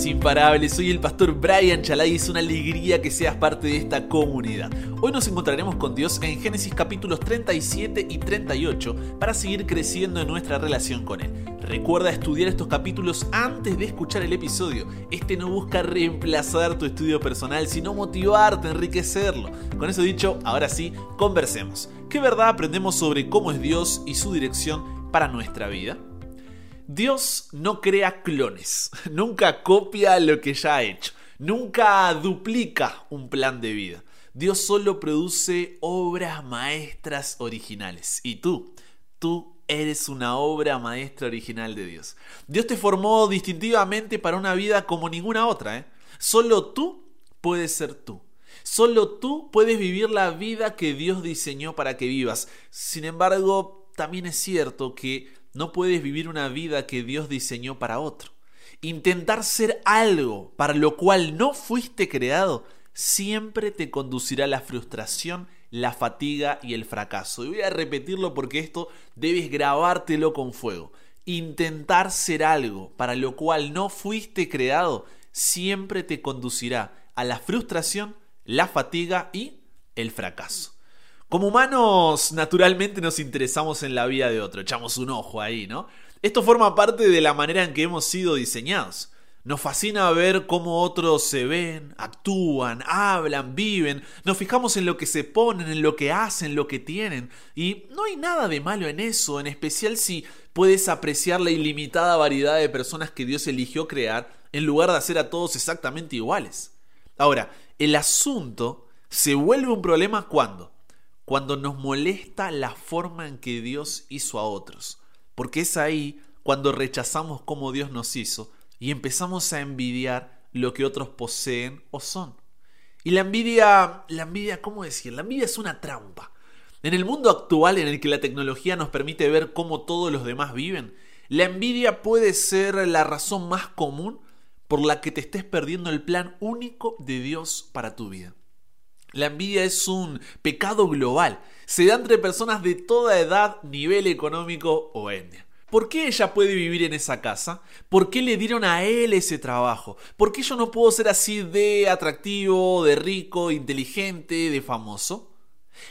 imparables. Soy el pastor Brian Chalai y es una alegría que seas parte de esta comunidad. Hoy nos encontraremos con Dios en Génesis capítulos 37 y 38 para seguir creciendo en nuestra relación con Él. Recuerda estudiar estos capítulos antes de escuchar el episodio. Este no busca reemplazar tu estudio personal, sino motivarte, enriquecerlo. Con eso dicho, ahora sí, conversemos. ¿Qué verdad aprendemos sobre cómo es Dios y su dirección para nuestra vida? Dios no crea clones, nunca copia lo que ya ha hecho, nunca duplica un plan de vida. Dios solo produce obras maestras originales. Y tú, tú eres una obra maestra original de Dios. Dios te formó distintivamente para una vida como ninguna otra. ¿eh? Solo tú puedes ser tú. Solo tú puedes vivir la vida que Dios diseñó para que vivas. Sin embargo, también es cierto que no puedes vivir una vida que Dios diseñó para otro. Intentar ser algo para lo cual no fuiste creado siempre te conducirá a la frustración, la fatiga y el fracaso. Y voy a repetirlo porque esto debes grabártelo con fuego. Intentar ser algo para lo cual no fuiste creado siempre te conducirá a la frustración, la fatiga y el fracaso. Como humanos, naturalmente nos interesamos en la vida de otro, echamos un ojo ahí, ¿no? Esto forma parte de la manera en que hemos sido diseñados. Nos fascina ver cómo otros se ven, actúan, hablan, viven. Nos fijamos en lo que se ponen, en lo que hacen, lo que tienen. Y no hay nada de malo en eso, en especial si puedes apreciar la ilimitada variedad de personas que Dios eligió crear en lugar de hacer a todos exactamente iguales. Ahora, el asunto se vuelve un problema cuando cuando nos molesta la forma en que Dios hizo a otros. Porque es ahí cuando rechazamos cómo Dios nos hizo y empezamos a envidiar lo que otros poseen o son. Y la envidia, la envidia, ¿cómo decir? La envidia es una trampa. En el mundo actual en el que la tecnología nos permite ver cómo todos los demás viven, la envidia puede ser la razón más común por la que te estés perdiendo el plan único de Dios para tu vida. La envidia es un pecado global. Se da entre personas de toda edad, nivel económico o etnia. ¿Por qué ella puede vivir en esa casa? ¿Por qué le dieron a él ese trabajo? ¿Por qué yo no puedo ser así de atractivo, de rico, inteligente, de famoso?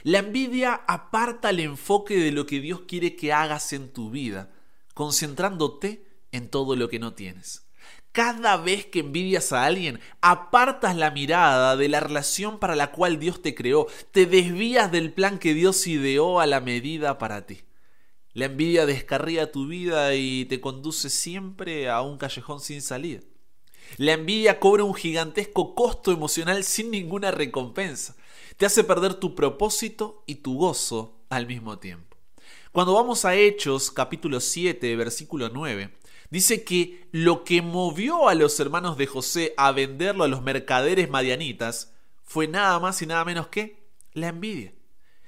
La envidia aparta el enfoque de lo que Dios quiere que hagas en tu vida, concentrándote en todo lo que no tienes. Cada vez que envidias a alguien, apartas la mirada de la relación para la cual Dios te creó, te desvías del plan que Dios ideó a la medida para ti. La envidia descarría tu vida y te conduce siempre a un callejón sin salida. La envidia cobra un gigantesco costo emocional sin ninguna recompensa. Te hace perder tu propósito y tu gozo al mismo tiempo. Cuando vamos a Hechos capítulo 7, versículo 9, dice que lo que movió a los hermanos de José a venderlo a los mercaderes madianitas fue nada más y nada menos que la envidia.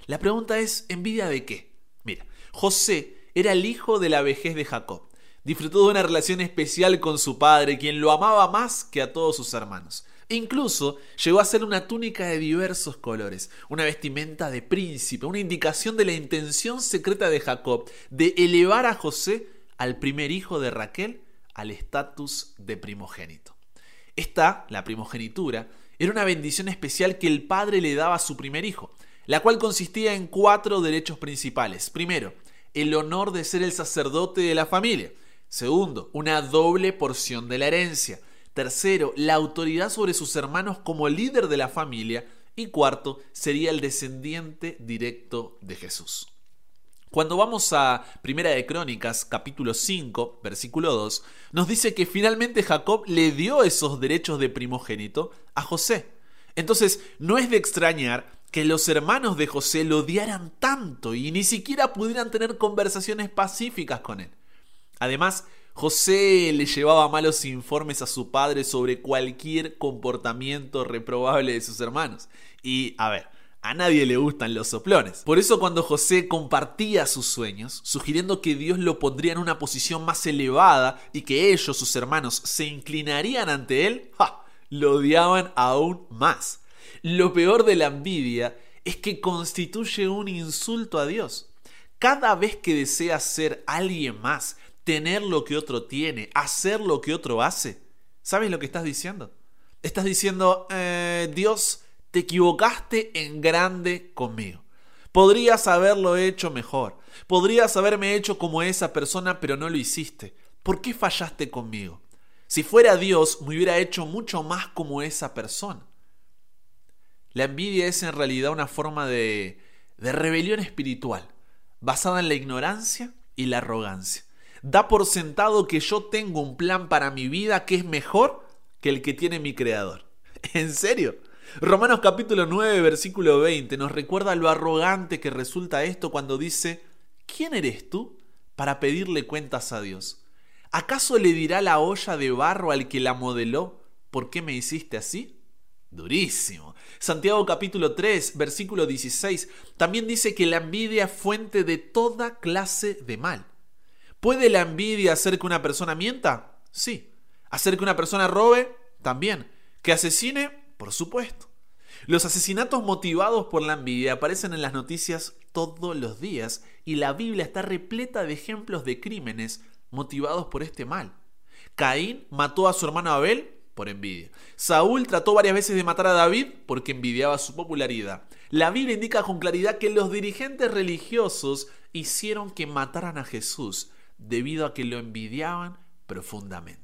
La pregunta es, ¿envidia de qué? Mira, José era el hijo de la vejez de Jacob. Disfrutó de una relación especial con su padre, quien lo amaba más que a todos sus hermanos. Incluso llegó a ser una túnica de diversos colores, una vestimenta de príncipe, una indicación de la intención secreta de Jacob de elevar a José al primer hijo de Raquel al estatus de primogénito. Esta, la primogenitura, era una bendición especial que el padre le daba a su primer hijo, la cual consistía en cuatro derechos principales. Primero, el honor de ser el sacerdote de la familia. Segundo, una doble porción de la herencia. Tercero, la autoridad sobre sus hermanos como líder de la familia. Y cuarto, sería el descendiente directo de Jesús. Cuando vamos a Primera de Crónicas, capítulo 5, versículo 2, nos dice que finalmente Jacob le dio esos derechos de primogénito a José. Entonces, no es de extrañar que los hermanos de José lo odiaran tanto y ni siquiera pudieran tener conversaciones pacíficas con él. Además, José le llevaba malos informes a su padre sobre cualquier comportamiento reprobable de sus hermanos. Y, a ver, a nadie le gustan los soplones. Por eso cuando José compartía sus sueños, sugiriendo que Dios lo pondría en una posición más elevada y que ellos, sus hermanos, se inclinarían ante él, lo odiaban aún más. Lo peor de la envidia es que constituye un insulto a Dios. Cada vez que deseas ser alguien más, tener lo que otro tiene, hacer lo que otro hace, ¿Sabes lo que estás diciendo? Estás diciendo, eh, Dios, te equivocaste en grande conmigo. Podrías haberlo hecho mejor. Podrías haberme hecho como esa persona, pero no lo hiciste. ¿Por qué fallaste conmigo? Si fuera Dios, me hubiera hecho mucho más como esa persona. La envidia es en realidad una forma de, de rebelión espiritual, basada en la ignorancia y la arrogancia. Da por sentado que yo tengo un plan para mi vida que es mejor que el que tiene mi creador. ¿En serio? Romanos capítulo 9, versículo 20 nos recuerda lo arrogante que resulta esto cuando dice, ¿quién eres tú para pedirle cuentas a Dios? ¿Acaso le dirá la olla de barro al que la modeló, ¿por qué me hiciste así? Durísimo. Santiago capítulo 3, versículo 16, también dice que la envidia es fuente de toda clase de mal. ¿Puede la envidia hacer que una persona mienta? Sí. ¿Hacer que una persona robe? También. ¿Que asesine? Por supuesto. Los asesinatos motivados por la envidia aparecen en las noticias todos los días y la Biblia está repleta de ejemplos de crímenes motivados por este mal. Caín mató a su hermano Abel por envidia. Saúl trató varias veces de matar a David porque envidiaba su popularidad. La Biblia indica con claridad que los dirigentes religiosos hicieron que mataran a Jesús debido a que lo envidiaban profundamente.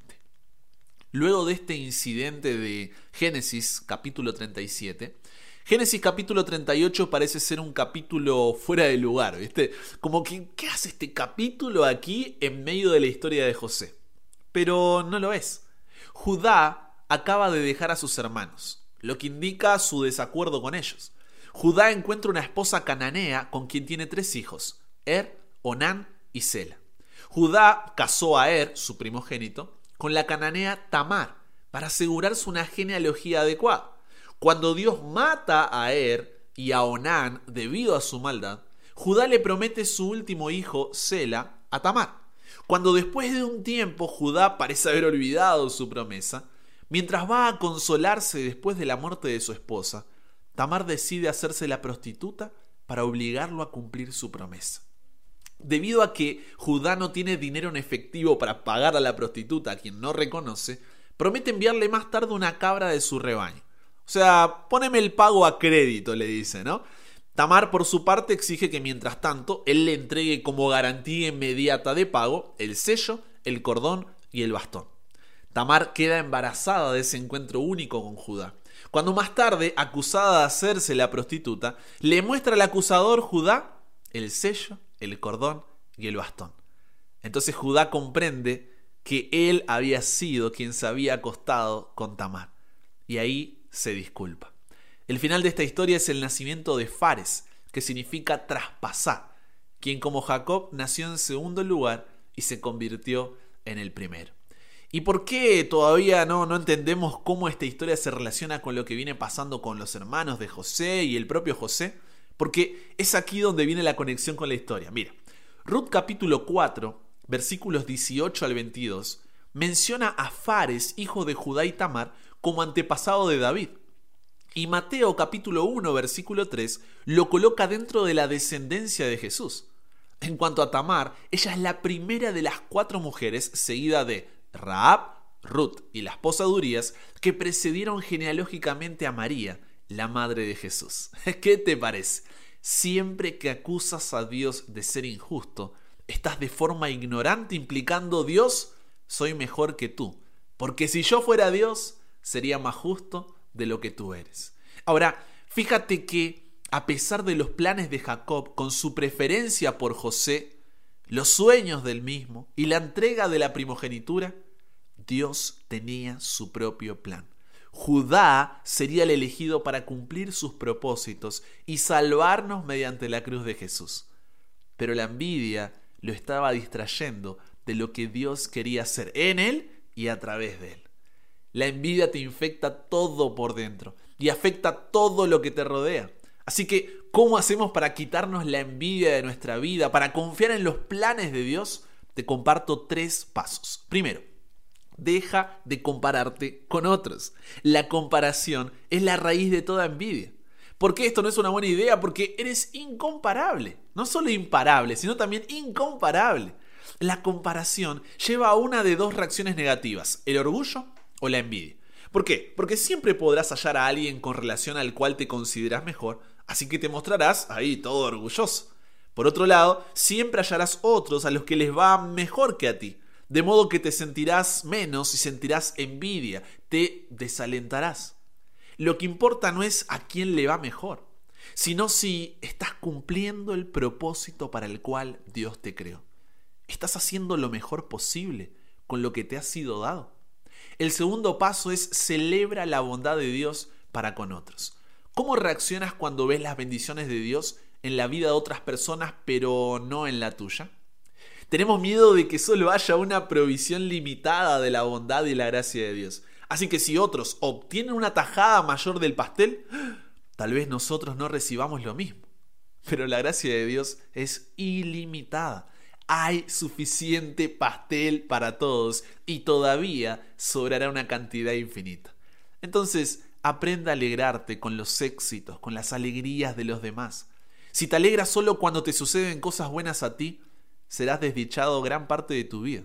Luego de este incidente de Génesis capítulo 37, Génesis capítulo 38 parece ser un capítulo fuera de lugar, ¿viste? Como que, ¿qué hace este capítulo aquí en medio de la historia de José? Pero no lo es. Judá acaba de dejar a sus hermanos, lo que indica su desacuerdo con ellos. Judá encuentra una esposa cananea con quien tiene tres hijos, Er, Onán y Sela. Judá casó a Er, su primogénito, con la cananea Tamar, para asegurarse una genealogía adecuada. Cuando Dios mata a Er y a Onán debido a su maldad, Judá le promete su último hijo, Sela, a Tamar. Cuando después de un tiempo Judá parece haber olvidado su promesa, mientras va a consolarse después de la muerte de su esposa, Tamar decide hacerse la prostituta para obligarlo a cumplir su promesa. Debido a que Judá no tiene dinero en efectivo para pagar a la prostituta a quien no reconoce, promete enviarle más tarde una cabra de su rebaño. O sea, poneme el pago a crédito, le dice, ¿no? Tamar, por su parte, exige que mientras tanto él le entregue como garantía inmediata de pago el sello, el cordón y el bastón. Tamar queda embarazada de ese encuentro único con Judá. Cuando más tarde, acusada de hacerse la prostituta, le muestra al acusador Judá el sello, el cordón y el bastón. Entonces Judá comprende que él había sido quien se había acostado con Tamar. Y ahí se disculpa. El final de esta historia es el nacimiento de Fares, que significa traspasar, quien como Jacob nació en segundo lugar y se convirtió en el primero. ¿Y por qué todavía no, no entendemos cómo esta historia se relaciona con lo que viene pasando con los hermanos de José y el propio José? Porque es aquí donde viene la conexión con la historia. Mira, Ruth capítulo 4, versículos 18 al 22, menciona a Fares, hijo de Judá y Tamar, como antepasado de David. Y Mateo capítulo 1, versículo 3, lo coloca dentro de la descendencia de Jesús. En cuanto a Tamar, ella es la primera de las cuatro mujeres, seguida de Raab, Ruth y la esposa de Urias, que precedieron genealógicamente a María, la madre de Jesús. ¿Qué te parece? Siempre que acusas a Dios de ser injusto, estás de forma ignorante implicando Dios, soy mejor que tú. Porque si yo fuera Dios, sería más justo de lo que tú eres. Ahora, fíjate que a pesar de los planes de Jacob, con su preferencia por José, los sueños del mismo y la entrega de la primogenitura, Dios tenía su propio plan. Judá sería el elegido para cumplir sus propósitos y salvarnos mediante la cruz de Jesús. Pero la envidia lo estaba distrayendo de lo que Dios quería hacer en él y a través de él. La envidia te infecta todo por dentro y afecta todo lo que te rodea. Así que, ¿cómo hacemos para quitarnos la envidia de nuestra vida, para confiar en los planes de Dios? Te comparto tres pasos. Primero, deja de compararte con otros. La comparación es la raíz de toda envidia. ¿Por qué esto no es una buena idea? Porque eres incomparable. No solo imparable, sino también incomparable. La comparación lleva a una de dos reacciones negativas, el orgullo o la envidia. ¿Por qué? Porque siempre podrás hallar a alguien con relación al cual te consideras mejor, así que te mostrarás ahí todo orgulloso. Por otro lado, siempre hallarás otros a los que les va mejor que a ti, de modo que te sentirás menos y sentirás envidia, te desalentarás. Lo que importa no es a quién le va mejor, sino si estás cumpliendo el propósito para el cual Dios te creó. ¿Estás haciendo lo mejor posible con lo que te ha sido dado? El segundo paso es celebra la bondad de Dios para con otros. ¿Cómo reaccionas cuando ves las bendiciones de Dios en la vida de otras personas pero no en la tuya? Tenemos miedo de que solo haya una provisión limitada de la bondad y la gracia de Dios. Así que si otros obtienen una tajada mayor del pastel, tal vez nosotros no recibamos lo mismo. Pero la gracia de Dios es ilimitada. Hay suficiente pastel para todos y todavía sobrará una cantidad infinita. Entonces, aprenda a alegrarte con los éxitos, con las alegrías de los demás. Si te alegras solo cuando te suceden cosas buenas a ti, serás desdichado gran parte de tu vida,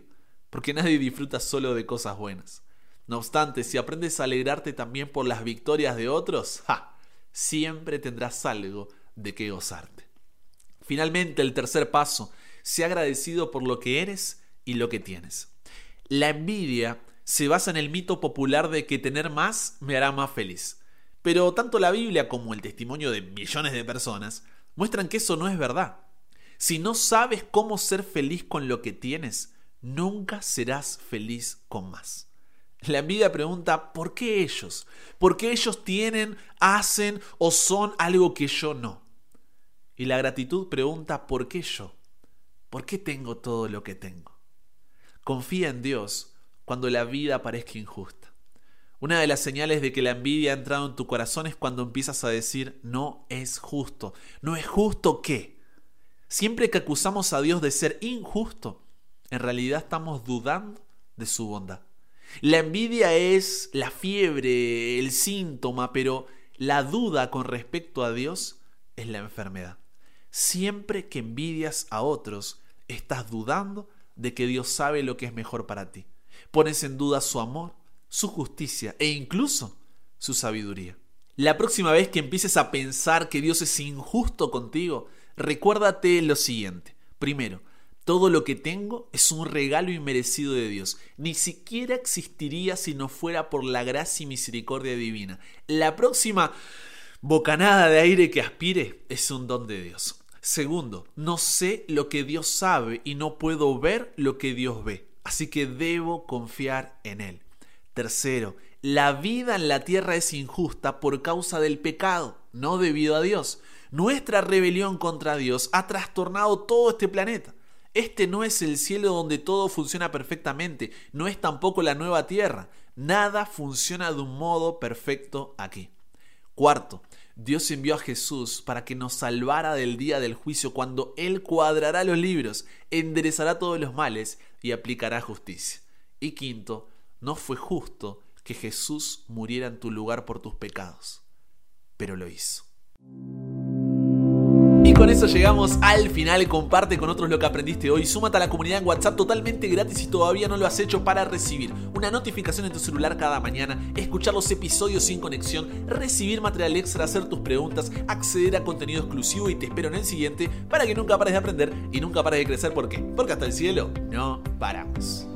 porque nadie disfruta solo de cosas buenas. No obstante, si aprendes a alegrarte también por las victorias de otros, siempre tendrás algo de qué gozarte. Finalmente, el tercer paso, sé agradecido por lo que eres y lo que tienes. La envidia se basa en el mito popular de que tener más me hará más feliz. Pero tanto la Biblia como el testimonio de millones de personas muestran que eso no es verdad. Si no sabes cómo ser feliz con lo que tienes, nunca serás feliz con más. La envidia pregunta, ¿por qué ellos? ¿Por qué ellos tienen, hacen o son algo que yo no? Y la gratitud pregunta, ¿por qué yo? ¿Por qué tengo todo lo que tengo? Confía en Dios cuando la vida parezca injusta. Una de las señales de que la envidia ha entrado en tu corazón es cuando empiezas a decir, no es justo. ¿No es justo qué? Siempre que acusamos a Dios de ser injusto, en realidad estamos dudando de su bondad. La envidia es la fiebre, el síntoma, pero la duda con respecto a Dios es la enfermedad. Siempre que envidias a otros, estás dudando de que Dios sabe lo que es mejor para ti. Pones en duda su amor, su justicia e incluso su sabiduría. La próxima vez que empieces a pensar que Dios es injusto contigo, recuérdate lo siguiente. Primero, todo lo que tengo es un regalo inmerecido de Dios. Ni siquiera existiría si no fuera por la gracia y misericordia divina. La próxima bocanada de aire que aspire es un don de Dios. Segundo, no sé lo que Dios sabe y no puedo ver lo que Dios ve. Así que debo confiar en Él. Tercero, la vida en la tierra es injusta por causa del pecado, no debido a Dios. Nuestra rebelión contra Dios ha trastornado todo este planeta. Este no es el cielo donde todo funciona perfectamente, no es tampoco la nueva tierra. Nada funciona de un modo perfecto aquí. Cuarto, Dios envió a Jesús para que nos salvara del día del juicio cuando Él cuadrará los libros, enderezará todos los males y aplicará justicia. Y quinto, no fue justo que Jesús muriera en tu lugar por tus pecados, pero lo hizo. Y con eso llegamos al final. Comparte con otros lo que aprendiste hoy. Súmate a la comunidad en WhatsApp totalmente gratis si todavía no lo has hecho para recibir una notificación en tu celular cada mañana, escuchar los episodios sin conexión, recibir material extra, hacer tus preguntas, acceder a contenido exclusivo y te espero en el siguiente para que nunca pares de aprender y nunca pares de crecer. ¿Por qué? Porque hasta el cielo no paramos.